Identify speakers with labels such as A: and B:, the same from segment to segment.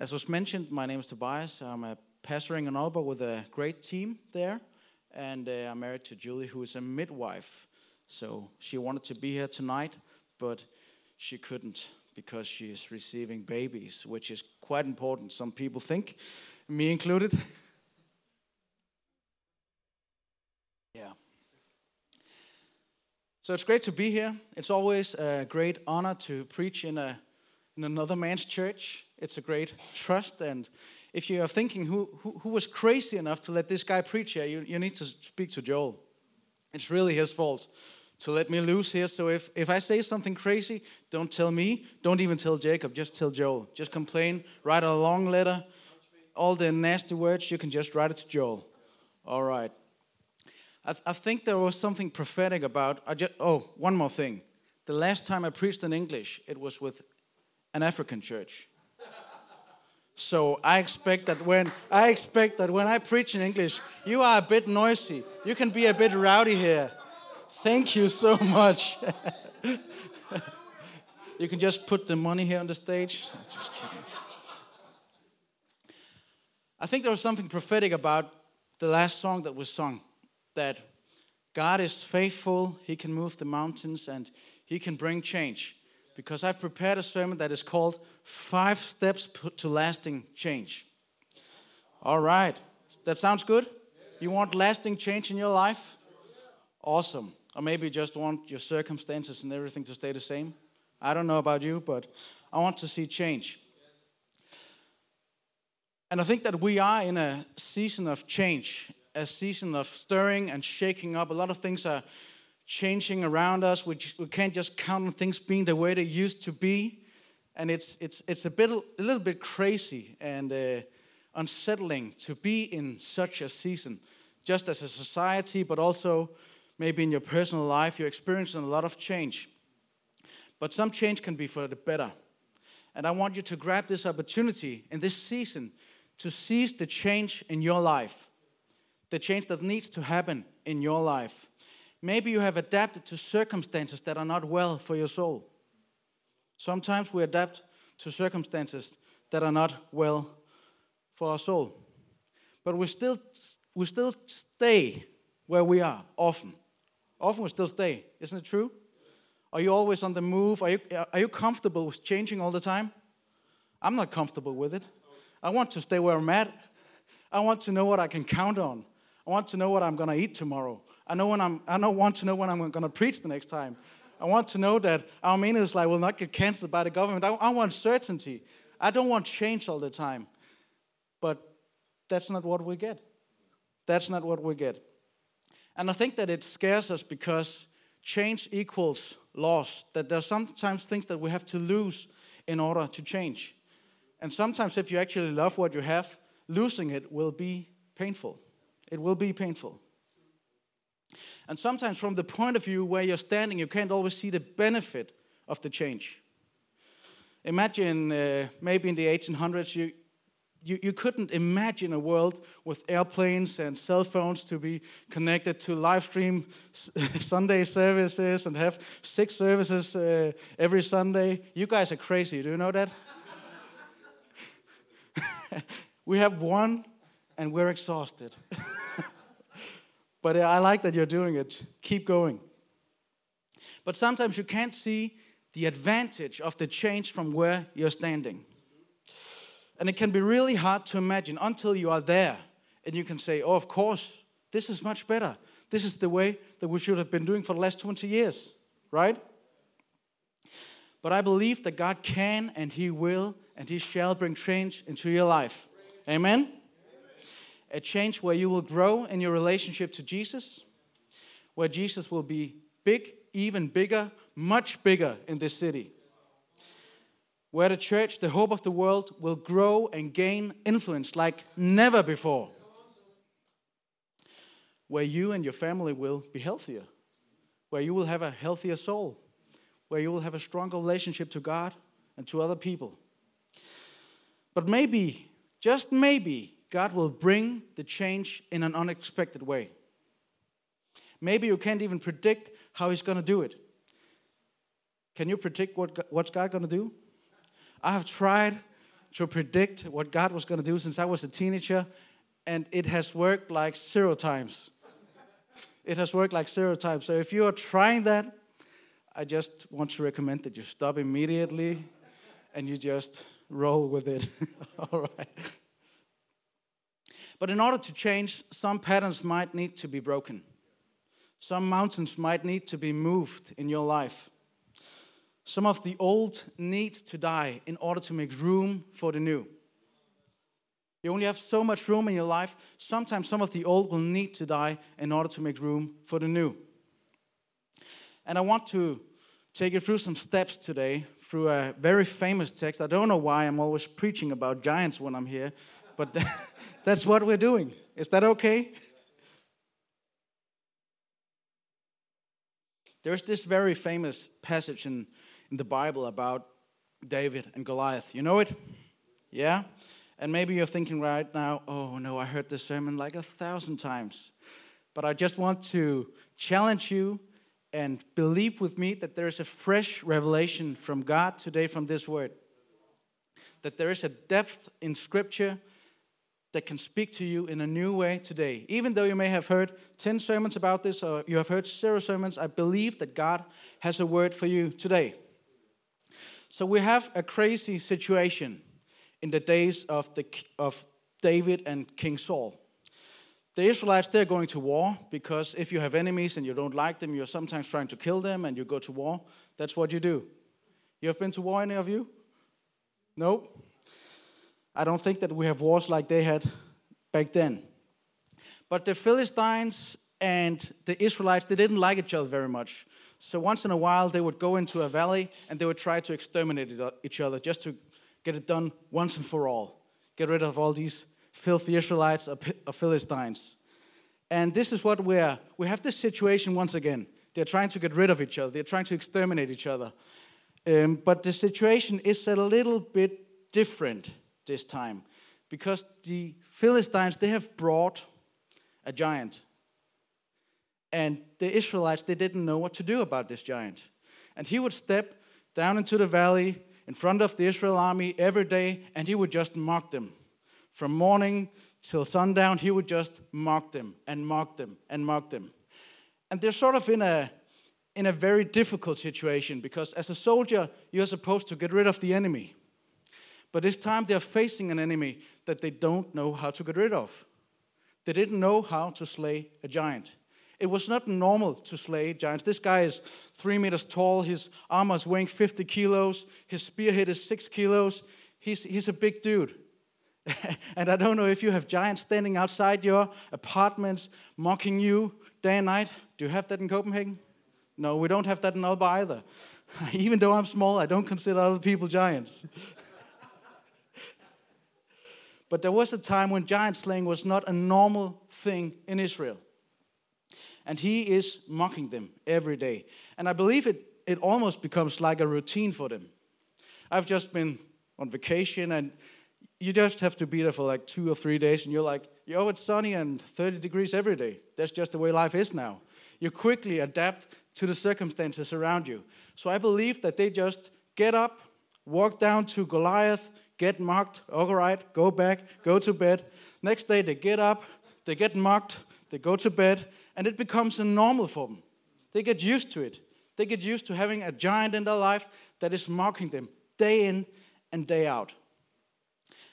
A: As was mentioned, my name is Tobias. I'm a pastoring in Aalborg with a great team there, and uh, I'm married to Julie, who is a midwife. So she wanted to be here tonight, but she couldn't because she is receiving babies, which is quite important. Some people think, me included. yeah. So it's great to be here. It's always a great honor to preach in a in another man's church. It's a great trust. And if you are thinking who, who, who was crazy enough to let this guy preach here, you, you need to speak to Joel. It's really his fault to let me loose here. So if, if I say something crazy, don't tell me. Don't even tell Jacob. Just tell Joel. Just complain. Write a long letter. All the nasty words, you can just write it to Joel. All right. I, I think there was something prophetic about. I just, oh, one more thing. The last time I preached in English, it was with an African church. So I expect that when I expect that when I preach in English, you are a bit noisy. You can be a bit rowdy here. Thank you so much. you can just put the money here on the stage. Just kidding. I think there was something prophetic about the last song that was sung that God is faithful, He can move the mountains, and He can bring change because I've prepared a sermon that is called Five Steps to Lasting Change. All right, that sounds good? You want lasting change in your life? Awesome. Or maybe you just want your circumstances and everything to stay the same. I don't know about you, but I want to see change. And I think that we are in a season of change, a season of stirring and shaking up. A lot of things are changing around us. We, we can't just count on things being the way they used to be. And it's, it's, it's a, bit, a little bit crazy and uh, unsettling to be in such a season, just as a society, but also maybe in your personal life, you're experiencing a lot of change. But some change can be for the better. And I want you to grab this opportunity in this season to seize the change in your life, the change that needs to happen in your life. Maybe you have adapted to circumstances that are not well for your soul. Sometimes we adapt to circumstances that are not well for our soul. But we still, we still stay where we are often. Often we still stay. Isn't it true? Are you always on the move? Are you, are you comfortable with changing all the time? I'm not comfortable with it. I want to stay where I'm at. I want to know what I can count on. I want to know what I'm going to eat tomorrow. I know when I'm, I don't want to know when I'm going to preach the next time. I want to know that our like will not get canceled by the government. I, I want certainty. I don't want change all the time. But that's not what we get. That's not what we get. And I think that it scares us because change equals loss. That there's sometimes things that we have to lose in order to change. And sometimes, if you actually love what you have, losing it will be painful. It will be painful. And sometimes, from the point of view where you're standing, you can't always see the benefit of the change. Imagine uh, maybe in the 1800s, you, you, you couldn't imagine a world with airplanes and cell phones to be connected to live stream Sunday services and have six services uh, every Sunday. You guys are crazy, do you know that? we have one and we're exhausted. But I like that you're doing it. Keep going. But sometimes you can't see the advantage of the change from where you're standing. And it can be really hard to imagine until you are there and you can say, oh, of course, this is much better. This is the way that we should have been doing for the last 20 years, right? But I believe that God can and He will and He shall bring change into your life. Amen? A change where you will grow in your relationship to Jesus, where Jesus will be big, even bigger, much bigger in this city. Where the church, the hope of the world, will grow and gain influence like never before. Where you and your family will be healthier. Where you will have a healthier soul. Where you will have a stronger relationship to God and to other people. But maybe, just maybe, God will bring the change in an unexpected way. Maybe you can't even predict how He's going to do it. Can you predict what, what's God going to do? I have tried to predict what God was going to do since I was a teenager, and it has worked like zero times. it has worked like zero times. So if you are trying that, I just want to recommend that you stop immediately and you just roll with it. All right. But in order to change, some patterns might need to be broken. Some mountains might need to be moved in your life. Some of the old need to die in order to make room for the new. You only have so much room in your life. Sometimes some of the old will need to die in order to make room for the new. And I want to take you through some steps today through a very famous text. I don't know why I'm always preaching about giants when I'm here, but that's what we're doing. Is that okay? There's this very famous passage in, in the Bible about David and Goliath. You know it? Yeah? And maybe you're thinking right now, oh no, I heard this sermon like a thousand times. But I just want to challenge you and believe with me that there is a fresh revelation from God today from this word. That there is a depth in Scripture that can speak to you in a new way today. Even though you may have heard 10 sermons about this or you have heard zero sermons, I believe that God has a word for you today. So we have a crazy situation in the days of, the, of David and King Saul the Israelites, they're going to war because if you have enemies and you don't like them, you're sometimes trying to kill them and you go to war. That's what you do. You have been to war, any of you? No? I don't think that we have wars like they had back then. But the Philistines and the Israelites, they didn't like each other very much. So once in a while, they would go into a valley and they would try to exterminate each other just to get it done once and for all. Get rid of all these filthy Israelites or Philistines. And this is what we're, we have this situation once again. They're trying to get rid of each other, they're trying to exterminate each other. Um, but the situation is a little bit different this time because the Philistines, they have brought a giant. And the Israelites, they didn't know what to do about this giant. And he would step down into the valley in front of the Israel army every day and he would just mock them. From morning till sundown, he would just mock them and mock them and mock them. And they're sort of in a, in a very difficult situation because as a soldier, you're supposed to get rid of the enemy. But this time, they're facing an enemy that they don't know how to get rid of. They didn't know how to slay a giant. It was not normal to slay giants. This guy is three meters tall. His armor is weighing 50 kilos. His spearhead is six kilos. He's, he's a big dude. and I don't know if you have giants standing outside your apartments mocking you day and night. Do you have that in Copenhagen? No, we don't have that in Aalborg either. Even though I'm small, I don't consider other people giants. but there was a time when giant slaying was not a normal thing in Israel. And he is mocking them every day. And I believe it, it almost becomes like a routine for them. I've just been on vacation and you just have to be there for like two or three days, and you're like, yo, it's sunny and 30 degrees every day. That's just the way life is now. You quickly adapt to the circumstances around you. So I believe that they just get up, walk down to Goliath, get mocked, all right, go back, go to bed. Next day they get up, they get mocked, they go to bed, and it becomes a normal for them. They get used to it. They get used to having a giant in their life that is mocking them day in and day out.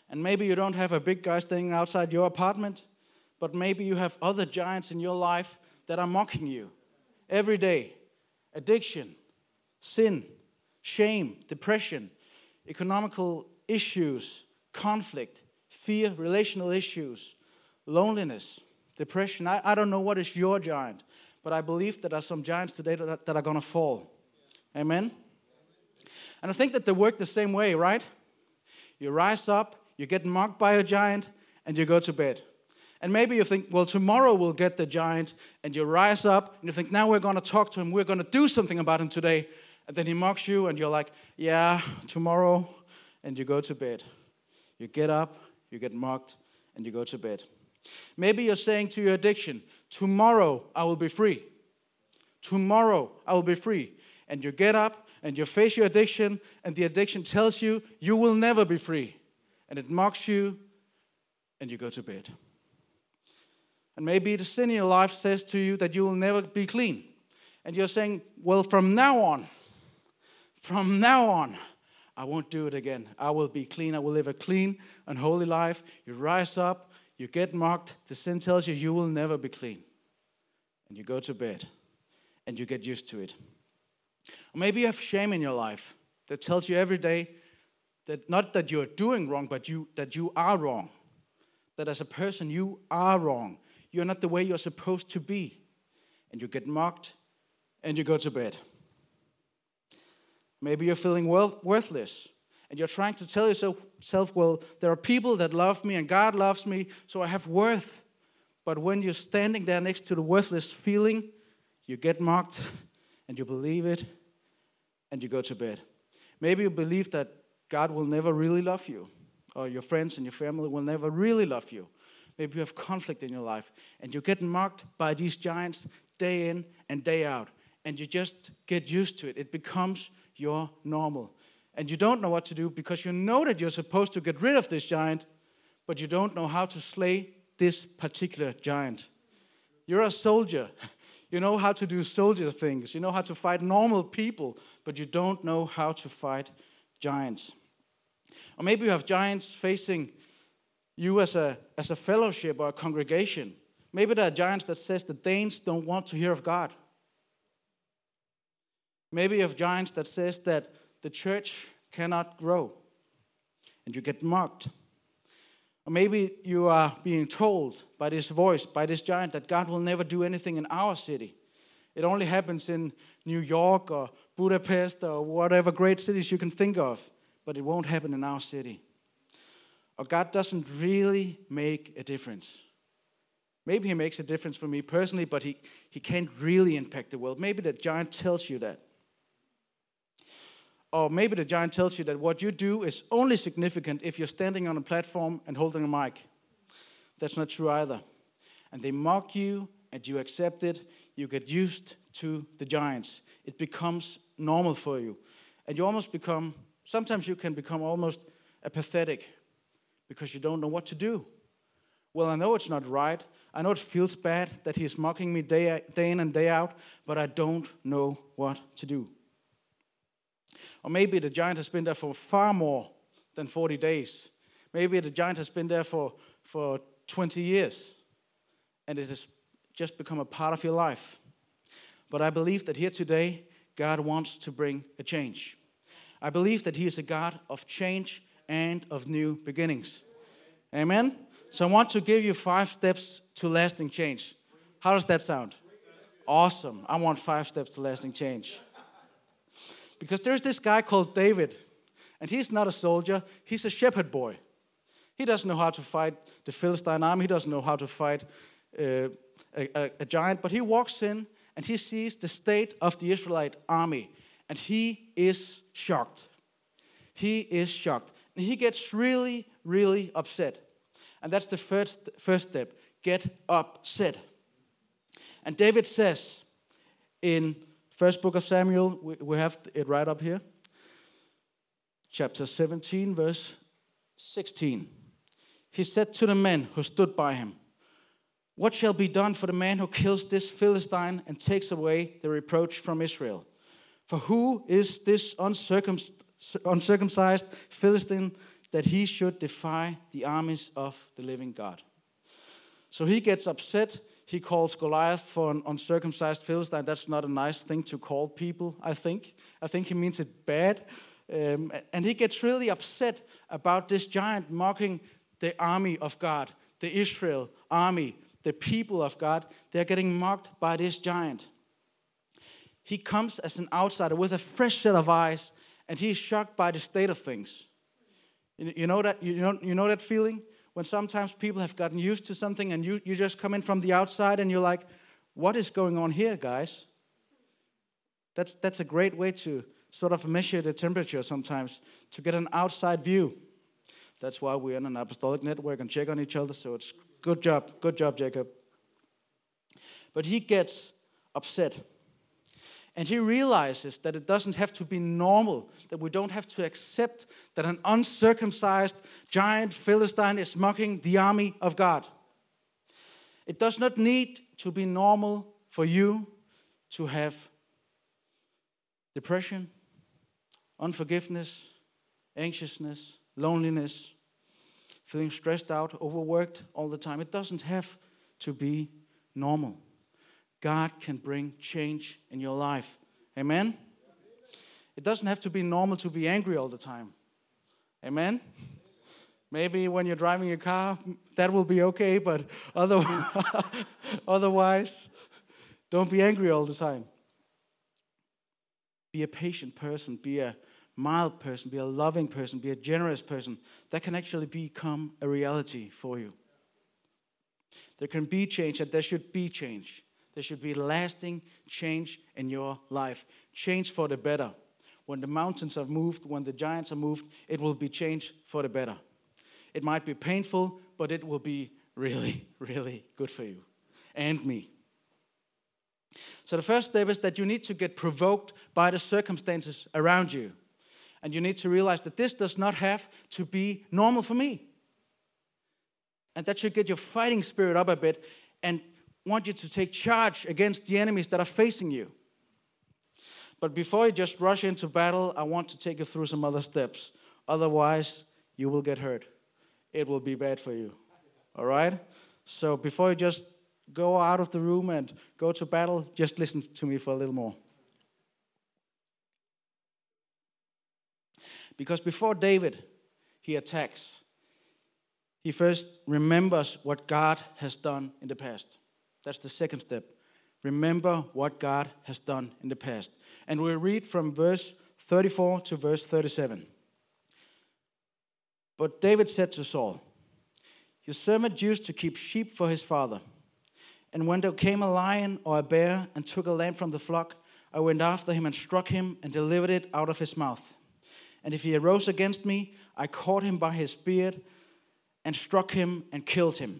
A: And maybe you don't have a big guy staying outside your apartment, but maybe you have other giants in your life that are mocking you every day addiction, sin, shame, depression, economical issues, conflict, fear, relational issues, loneliness, depression. I, I don't know what is your giant, but I believe that there are some giants today that, that are going to fall. Amen? And I think that they work the same way, right? You rise up, you get mocked by a giant, and you go to bed. And maybe you think, well, tomorrow we'll get the giant, and you rise up, and you think, now we're going to talk to him, we're going to do something about him today. And then he mocks you, and you're like, yeah, tomorrow, and you go to bed. You get up, you get mocked, and you go to bed. Maybe you're saying to your addiction, tomorrow I will be free. Tomorrow I will be free. And you get up and you face your addiction, and the addiction tells you you will never be free. and it mocks you, and you go to bed. And maybe the sin in your life says to you that you will never be clean. And you're saying, Well, from now on, from now on, I won't do it again. I will be clean. I will live a clean and holy life. You rise up, you get mocked. The sin tells you you will never be clean. And you go to bed and you get used to it. Or maybe you have shame in your life that tells you every day that not that you're doing wrong, but you, that you are wrong. That as a person, you are wrong. You're not the way you're supposed to be. And you get mocked and you go to bed. Maybe you're feeling worthless and you're trying to tell yourself, well, there are people that love me and God loves me, so I have worth. But when you're standing there next to the worthless feeling, you get mocked and you believe it and you go to bed. Maybe you believe that God will never really love you, or your friends and your family will never really love you. Maybe you have conflict in your life and you get mocked by these giants day in and day out, and you just get used to it. It becomes your normal. And you don't know what to do because you know that you're supposed to get rid of this giant, but you don't know how to slay this particular giant. You're a soldier. You know how to do soldier things. You know how to fight normal people, but you don't know how to fight giants. Or maybe you have giants facing you as a, as a fellowship or a congregation. Maybe there are giants that says the Danes don't want to hear of God. Maybe have giants that says that the church cannot grow and you get mocked. Or maybe you are being told by this voice, by this giant, that God will never do anything in our city. It only happens in New York or Budapest or whatever great cities you can think of, but it won't happen in our city. Or God doesn't really make a difference. Maybe He makes a difference for me personally, but He, he can't really impact the world. Maybe the giant tells you that. Or maybe the giant tells you that what you do is only significant if you're standing on a platform and holding a mic. That's not true either. And they mock you and you accept it. You get used to the giants. It becomes normal for you. And you almost become, sometimes you can become almost apathetic because you don't know what to do. Well, I know it's not right. I know it feels bad that he's mocking me day, day in and day out, but I don't know what to do. Or maybe the giant has been there for far more than 40 days. Maybe the giant has been there for, for 20 years and it has just become a part of your life. But I believe that here today, God wants to bring a change. I believe that He is a God of change and of new beginnings. Amen? So I want to give you five steps to lasting change. How does that sound? Awesome. I want five steps to lasting change. Because there's this guy called David, and he's not a soldier, he's a shepherd boy. He doesn't know how to fight the Philistine army, he doesn't know how to fight uh, a, a, giant, but he walks in and he sees the state of the Israelite army, and he is shocked. He is shocked. And he gets really, really upset. And that's the first, first step get upset. And David says in First book of Samuel, we have it right up here. Chapter 17, verse 16. He said to the men who stood by him, What shall be done for the man who kills this Philistine and takes away the reproach from Israel? For who is this uncircumcised Philistine that he should defy the armies of the living God? So he gets upset he calls Goliath for an uncircumcised Philistine. That's not a nice thing to call people, I think. I think he means it bad. Um, and he gets really upset about this giant mocking the army of God, the Israel army, the people of God. They're getting mocked by this giant. He comes as an outsider with a fresh set of eyes, and he's shocked by the state of things. You know that, you know, you know that feeling? When sometimes people have gotten used to something and you, you just come in from the outside and you're like, what is going on here, guys? That's, that's a great way to sort of measure the temperature sometimes, to get an outside view. That's why we're in an apostolic network and check on each other, so it's good job, good job, Jacob. But he gets upset. And he realizes that it doesn't have to be normal, that we don't have to accept that an uncircumcised giant Philistine is mocking the army of God. It does not need to be normal for you to have depression, unforgiveness, anxiousness, loneliness, feeling stressed out, overworked all the time. It doesn't have to be normal. God can bring change in your life. Amen? It doesn't have to be normal to be angry all the time. Amen? Maybe when you're driving your car, that will be okay, but otherwise, otherwise, don't be angry all the time. Be a patient person, be a mild person, be a loving person, be a generous person. That can actually become a reality for you. There can be change, and there should be change. There should be lasting change in your life. Change for the better. When the mountains are moved, when the giants are moved, it will be change for the better. It might be painful, but it will be really, really good for you and me. So, the first step is that you need to get provoked by the circumstances around you. And you need to realize that this does not have to be normal for me. And that should get your fighting spirit up a bit and want you to take charge against the enemies that are facing you. But before you just rush into battle, I want to take you through some other steps. Otherwise, you will get hurt. It will be bad for you. All right? So before you just go out of the room and go to battle, just listen to me for a little more. Because before David, he attacks, he first remembers what God has done in the past. That's the second step. Remember what God has done in the past. And we'll read from verse 34 to verse 37. But David said to Saul, Your servant used to keep sheep for his father. And when there came a lion or a bear and took a lamb from the flock, I went after him and struck him and delivered it out of his mouth. And if he arose against me, I caught him by his beard and struck him and killed him.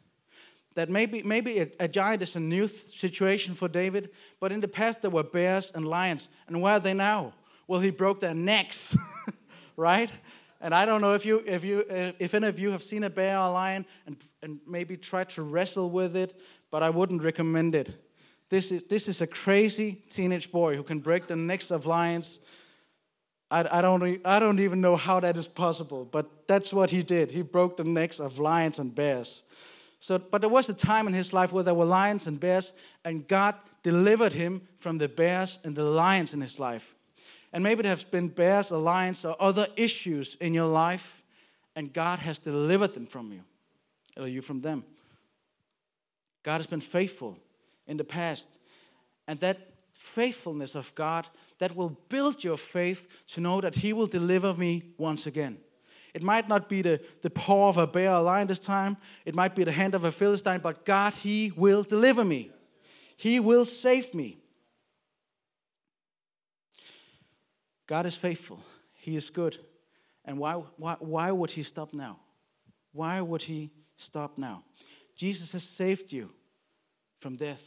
A: that maybe, maybe a, a, giant is a new situation for David, but in the past there were bears and lions. And where are they now? Well, he broke their necks, right? And I don't know if, you, if, you, uh, if any of you have seen a bear or a lion and, and maybe tried to wrestle with it, but I wouldn't recommend it. This is, this is a crazy teenage boy who can break the necks of lions. I, I, don't, I don't even know how that is possible, but that's what he did. He broke the necks of lions and bears. So, but there was a time in his life where there were lions and bears, and God delivered him from the bears and the lions in his life. And maybe there have been bears or lions or other issues in your life, and God has delivered them from you, or you from them. God has been faithful in the past. And that faithfulness of God, that will build your faith to know that He will deliver me once again. It might not be the, the paw of a bear or lion this time. It might be the hand of a Philistine, but God, He will deliver me. He will save me. God is faithful. He is good. And why, why, why would He stop now? Why would He stop now? Jesus has saved you from death.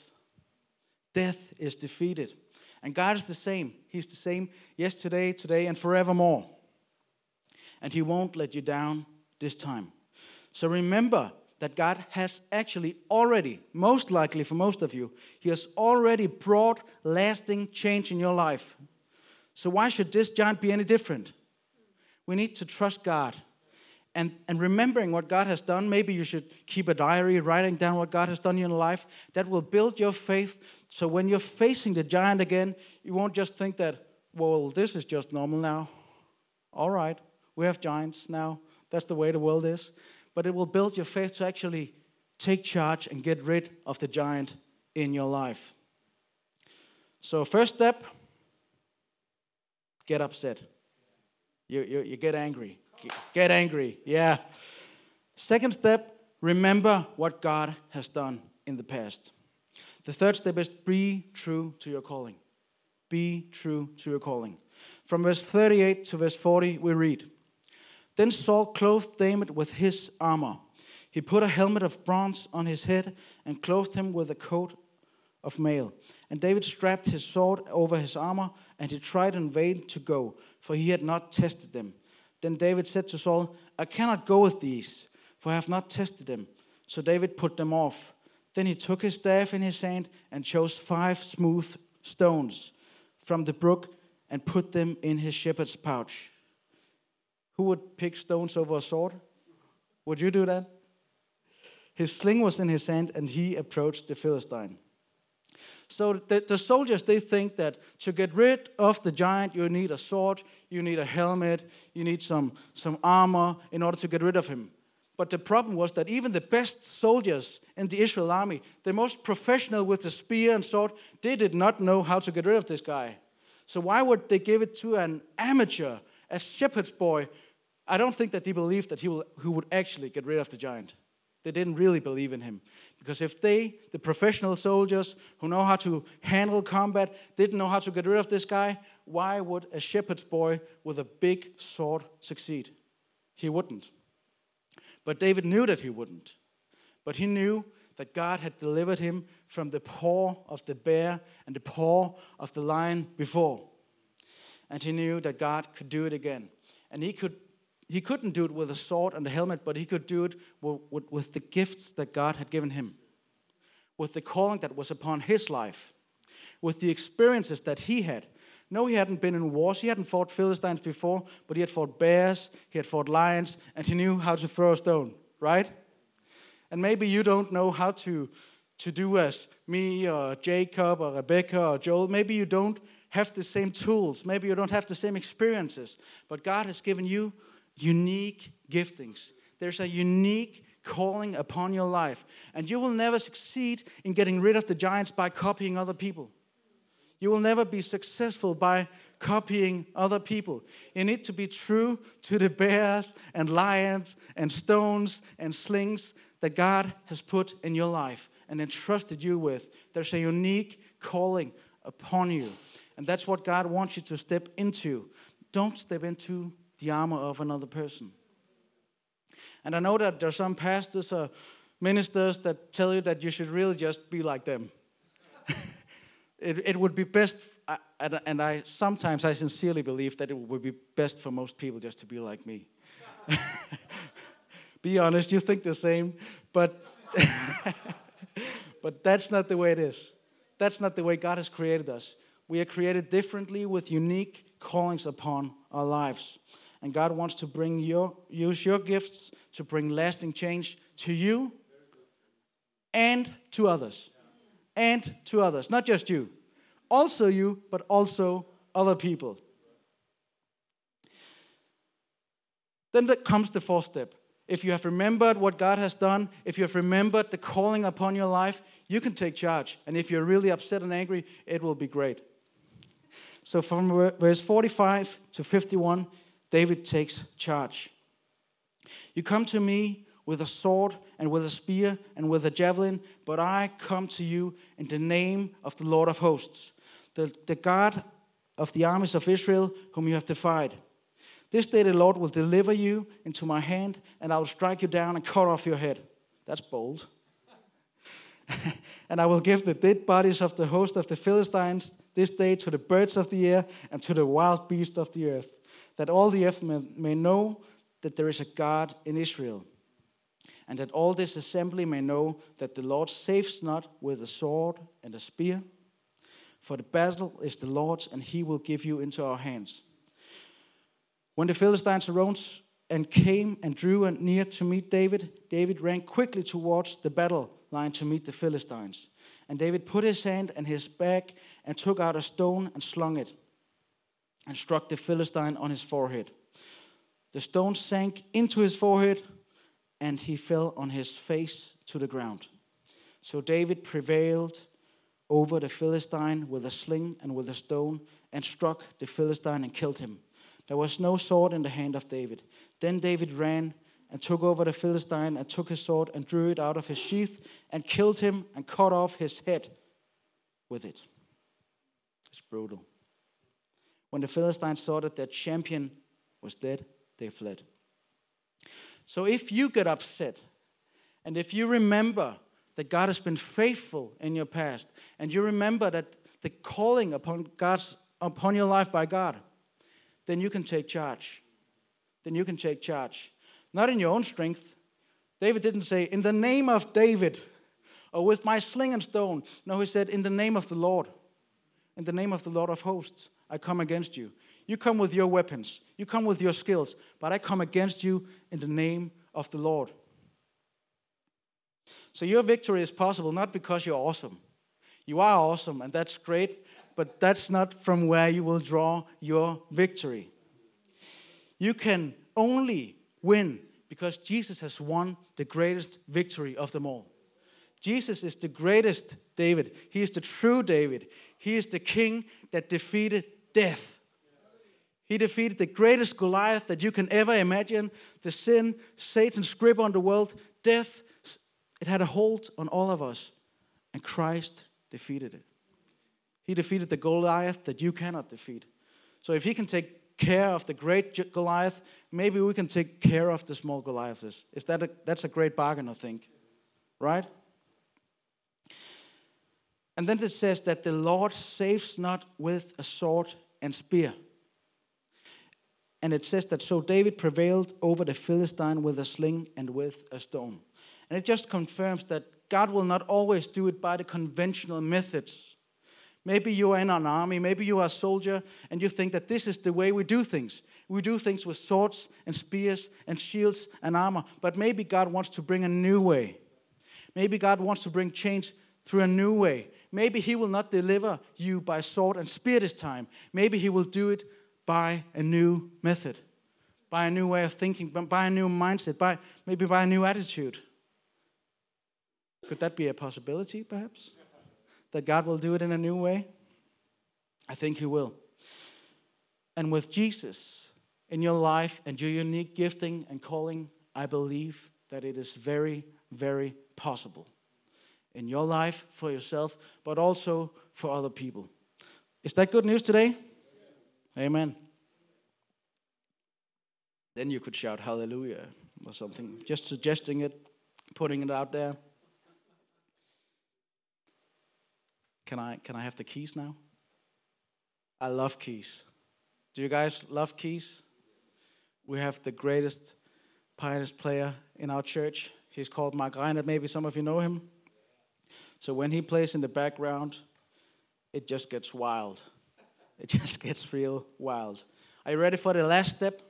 A: Death is defeated. And God is the same. He's the same yesterday, today, and forevermore and He won't let you down this time. So remember that God has actually already, most likely for most of you, He has already brought lasting change in your life. So why should this giant be any different? We need to trust God. And, and remembering what God has done, maybe you should keep a diary, writing down what God has done in your life. That will build your faith. So when you're facing the giant again, you won't just think that, well, this is just normal now. All right, we have giants now. That's the way the world is. But it will build your faith to actually take charge and get rid of the giant in your life. So, first step get upset. You, you, you get angry. Get angry. Yeah. Second step, remember what God has done in the past. The third step is be true to your calling. Be true to your calling. From verse 38 to verse 40, we read Then Saul clothed David with his armor. He put a helmet of bronze on his head and clothed him with a coat of mail. And David strapped his sword over his armor, and he tried in vain to go, for he had not tested them. Then David said to Saul, I cannot go with these, for I have not tested them. So David put them off. Then he took his staff in his hand and chose five smooth stones from the brook and put them in his shepherd's pouch. Who would pick stones over a sword? Would you do that? His sling was in his hand, and he approached the Philistine. So the, the, soldiers, they think that to get rid of the giant, you need a sword, you need a helmet, you need some, some armor in order to get rid of him. But the problem was that even the best soldiers in the Israel army, the most professional with the spear and sword, they did not know how to get rid of this guy. So why would they give it to an amateur, a shepherd's boy? I don't think that they believed that he, will, would actually get rid of the giant. They didn't really believe in him. Because if they, the professional soldiers who know how to handle combat, didn't know how to get rid of this guy, why would a shepherd's boy with a big sword succeed? He wouldn't. But David knew that he wouldn't. But he knew that God had delivered him from the paw of the bear and the paw of the lion before. And he knew that God could do it again. And he could he couldn't do it with a sword and a helmet, but he could do it with, with, the gifts that God had given him, with the calling that was upon his life, with the experiences that he had. No, he hadn't been in wars. He hadn't fought Philistines before, but he had fought bears, he had fought lions, and he knew how to throw a stone, right? And maybe you don't know how to, to do as me or Jacob or Rebecca or Joel. Maybe you don't have the same tools. Maybe you don't have the same experiences. But God has given you unique giftings. There's a unique calling upon your life. And you will never succeed in getting rid of the giants by copying other people. You will never be successful by copying other people. You need to be true to the bears and lions and stones and slings that God has put in your life and entrusted you with. There's a unique calling upon you. And that's what God wants you to step into. Don't step into the armor of another person. And I know that there are some pastors or ministers that tell you that you should really just be like them. it, it would be best, and I sometimes I sincerely believe that it would be best for most people just to be like me. be honest, you think the same, but but that's not the way it is. That's not the way God has created us. We are created differently with unique callings upon our lives. And God wants to bring your, use your gifts to bring lasting change to you and to others. And to others. Not just you. Also you, but also other people. Then that comes the fourth step. If you have remembered what God has done, if you have remembered the calling upon your life, you can take charge. And if you're really upset and angry, it will be great. So from verse 45 to 51, David takes charge. You come to me with a sword and with a spear and with a javelin, but I come to you in the name of the Lord of hosts, the, the God of the armies of Israel, whom you have defied. This day the Lord will deliver you into my hand, and I will strike you down and cut off your head. That's bold. and I will give the dead bodies of the host of the Philistines this day to the birds of the air and to the wild beasts of the earth that all the earth may, know that there is a God in Israel, and that all this assembly may know that the Lord saves not with a sword and a spear, for the battle is the Lord's, and he will give you into our hands. When the Philistines arose and came and drew near to meet David, David ran quickly towards the battle line to meet the Philistines. And David put his hand in his bag and took out a stone and slung it and struck the Philistine on his forehead. The stone sank into his forehead, and he fell on his face to the ground. So David prevailed over the Philistine with a sling and with a stone, and struck the Philistine and killed him. There was no sword in the hand of David. Then David ran and took over the Philistine and took his sword and drew it out of his sheath and killed him and cut off his head with it. It's brutal. When the Philistines saw that their champion was dead, they fled. So if you get upset and if you remember that God has been faithful in your past and you remember that the calling upon God's upon your life by God, then you can take charge. Then you can take charge. Not in your own strength. David didn't say, In the name of David, or with my sling and stone. No, he said, In the name of the Lord. In the name of the Lord of hosts, I come against you. You come with your weapons, you come with your skills, but I come against you in the name of the Lord. So your victory is possible not because you're awesome. You are awesome, and that's great, but that's not from where you will draw your victory. You can only win because Jesus has won the greatest victory of them all. Jesus is the greatest David. He is the true David. He is the king that defeated death. He defeated the greatest Goliath that you can ever imagine the sin, Satan's grip on the world, death. It had a hold on all of us, and Christ defeated it. He defeated the Goliath that you cannot defeat. So if he can take care of the great Goliath, maybe we can take care of the small Goliaths. Is that a, that's a great bargain, I think. Right? And then it says that the Lord saves not with a sword and spear. And it says that so David prevailed over the Philistine with a sling and with a stone. And it just confirms that God will not always do it by the conventional methods Maybe you are in an army, maybe you are a soldier, and you think that this is the way we do things. We do things with swords and spears and shields and armor, but maybe God wants to bring a new way. Maybe God wants to bring change through a new way. Maybe He will not deliver you by sword and spear this time. Maybe He will do it by a new method, by a new way of thinking, by a new mindset, by maybe by a new attitude. Could that be a possibility, perhaps? that God will do it in a new way? I think He will. And with Jesus in your life and your unique gifting and calling, I believe that it is very, very possible in your life for yourself, but also for other people. Is that good news today? Amen. Then you could shout hallelujah or something, just suggesting it, putting it out there. Can I, can I have the keys now? I love keys. Do you guys love keys? We have the greatest pianist player in our church. He's called Mark Reiner. Maybe some of you know him. So when he plays in the background, it just gets wild. It just gets real wild. Are you ready for the last step?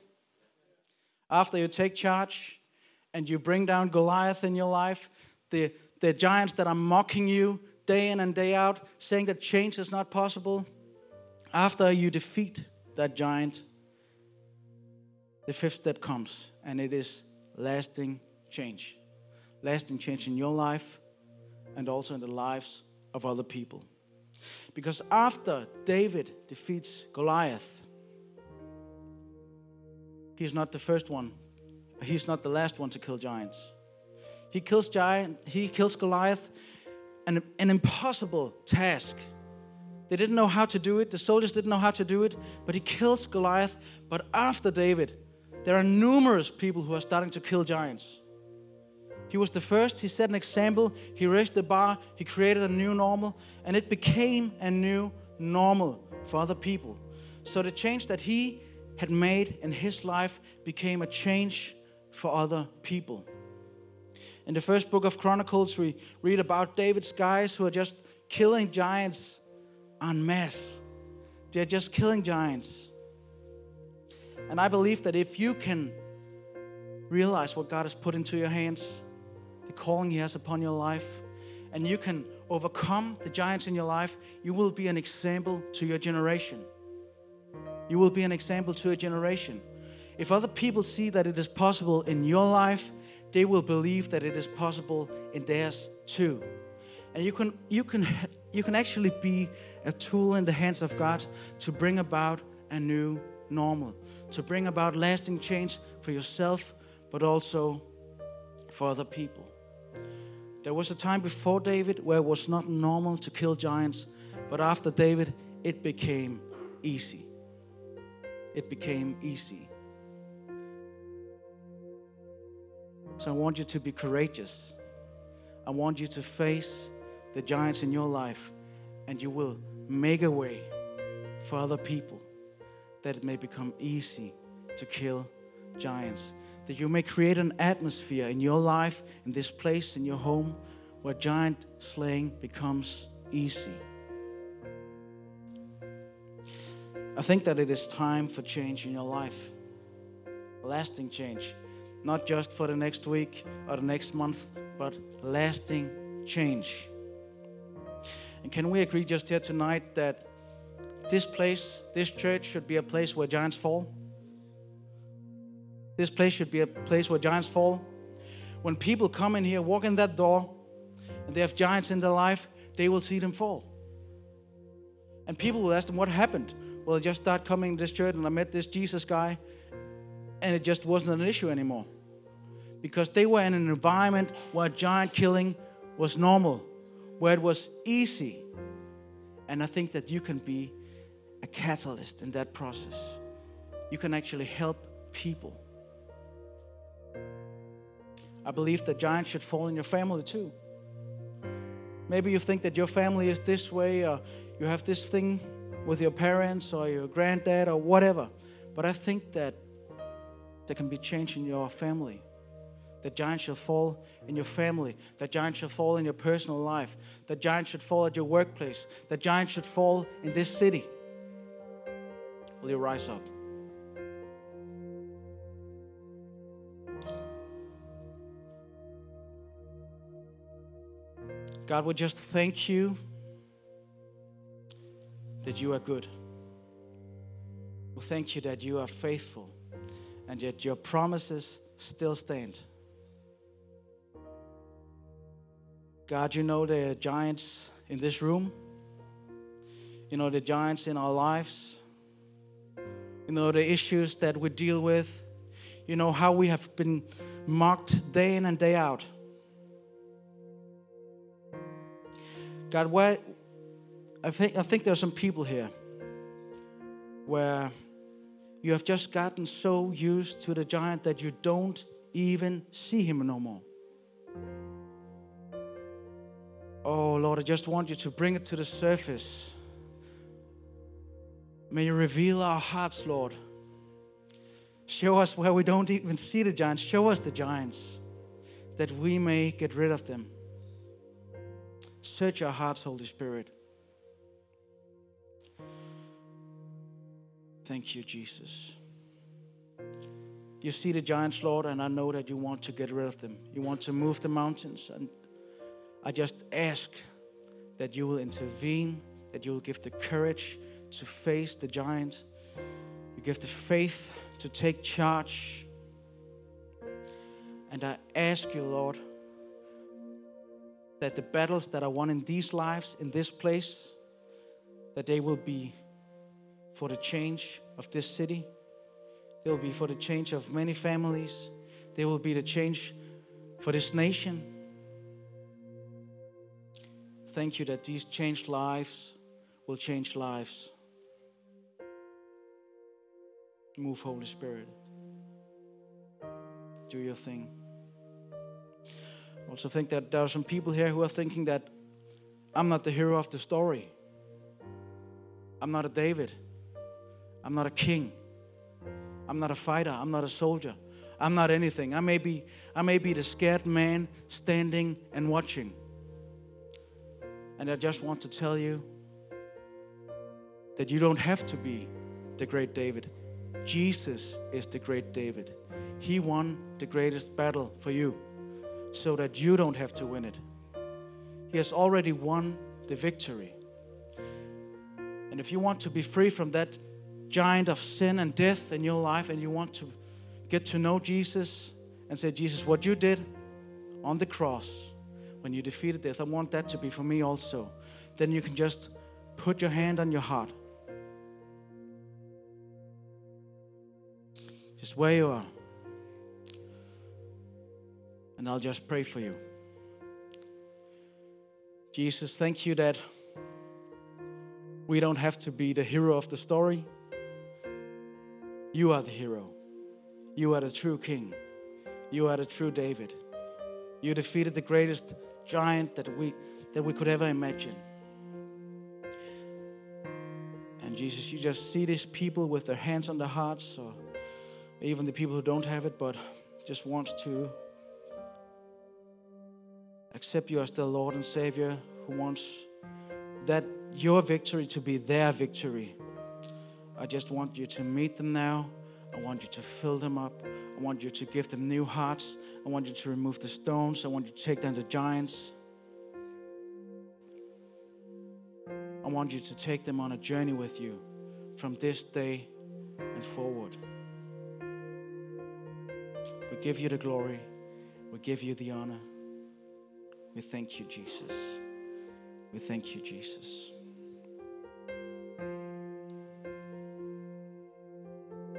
A: After you take charge and you bring down Goliath in your life, the, the giants that are mocking you, day in and day out, saying that change is not possible, after you defeat that giant, the fifth step comes, and it is lasting change. Lasting change in your life and also in the lives of other people. Because after David defeats Goliath, he's not the first one, he's not the last one to kill giants. He kills giant, he kills Goliath, an, an impossible task. They didn't know how to do it. The soldiers didn't know how to do it, but he kills Goliath. But after David, there are numerous people who are starting to kill giants. He was the first, he set an example, he raised the bar, he created a new normal, and it became a new normal for other people. So the change that he had made in his life became a change for other people. In the first book of Chronicles, we read about David's guys who are just killing giants en masse. They're just killing giants. And I believe that if you can realize what God has put into your hands, the calling He has upon your life, and you can overcome the giants in your life, you will be an example to your generation. You will be an example to a generation. If other people see that it is possible in your life, they will believe that it is possible in theirs too. And you can, you, can, you can actually be a tool in the hands of God to bring about a new normal, to bring about lasting change for yourself, but also for other people. There was a time before David where it was not normal to kill giants, but after David, it became easy. It became easy. So I want you to be courageous. I want you to face the giants in your life, and you will make a way for other people that it may become easy to kill giants. That you may create an atmosphere in your life, in this place, in your home, where giant slaying becomes easy. I think that it is time for change in your life, lasting change, not just for the next week or the next month, but lasting change. And can we agree just here tonight that this place, this church, should be a place where giants fall? This place should be a place where giants fall. When people come in here, walk in that door, and they have giants in their life, they will see them fall. And people will ask them, What happened? Well, I just started coming to this church and I met this Jesus guy, and it just wasn't an issue anymore. Because they were in an environment where giant killing was normal, where it was easy. And I think that you can be a catalyst in that process. You can actually help people. I believe that giants should fall in your family too. Maybe you think that your family is this way, or you have this thing with your parents, or your granddad, or whatever. But I think that there can be change in your family. That giants shall fall in your family. That giants shall fall in your personal life. That giants should fall at your workplace. That giants should fall in this city. Will you rise up? God, we just thank you that you are good. We thank you that you are faithful and yet your promises still stand. God, you know the giants in this room. You know the giants in our lives. You know the issues that we deal with. You know how we have been mocked day in and day out. God, where I think I think there are some people here where you have just gotten so used to the giant that you don't even see him no more. Oh, Lord, I just want you to bring it to the surface. May you reveal our hearts, Lord. Show us where we don't even see the giants. Show us the giants that we may get rid of them. Search our hearts, Holy Spirit. Thank you, Jesus. You see the giants, Lord, and I know that you want to get rid of them. You want to move the mountains, and I just ask that you will intervene, that you will give the courage to face the giant. You give the faith to take charge. And I ask you, Lord, that the battles that are won in these lives, in this place, that they will be for the change of this city. They will be for the change of many families. They will be the change for this nation thank you that these changed lives will change lives. Move, Holy Spirit. Do your thing. Also, think that there are some people here who are thinking that I'm not the hero of the story. I'm not a David. I'm not a king. I'm not a fighter. I'm not a soldier. I'm not anything. I may be, I may be the scared man standing and watching. And I just want to tell you that you don't have to be the great David. Jesus is the great David. He won the greatest battle for you so that you don't have to win it. He has already won the victory. And if you want to be free from that giant of sin and death in your life and you want to get to know Jesus and say, Jesus, what you did on the cross when you defeated death. I want that to be for me also. Then you can just put your hand on your heart. Just where you are. And I'll just pray for you. Jesus, thank you that we don't have to be the hero of the story. You are the hero. You are the true king. You are the true David. You defeated the greatest giant that we that we could ever imagine. And Jesus, you just see these people with their hands on their hearts, or even the people who don't have it, but just wants to accept you as their Lord and Savior, who wants that your victory to be their victory. I just want you to meet them now. I want you to fill them up. I want you to give them new hearts. I want you to remove the stones. I want you to take down the giants. I want you to take them on a journey with you from this day and forward. We give you the glory. We give you the honor. We thank you, Jesus. We thank you, Jesus.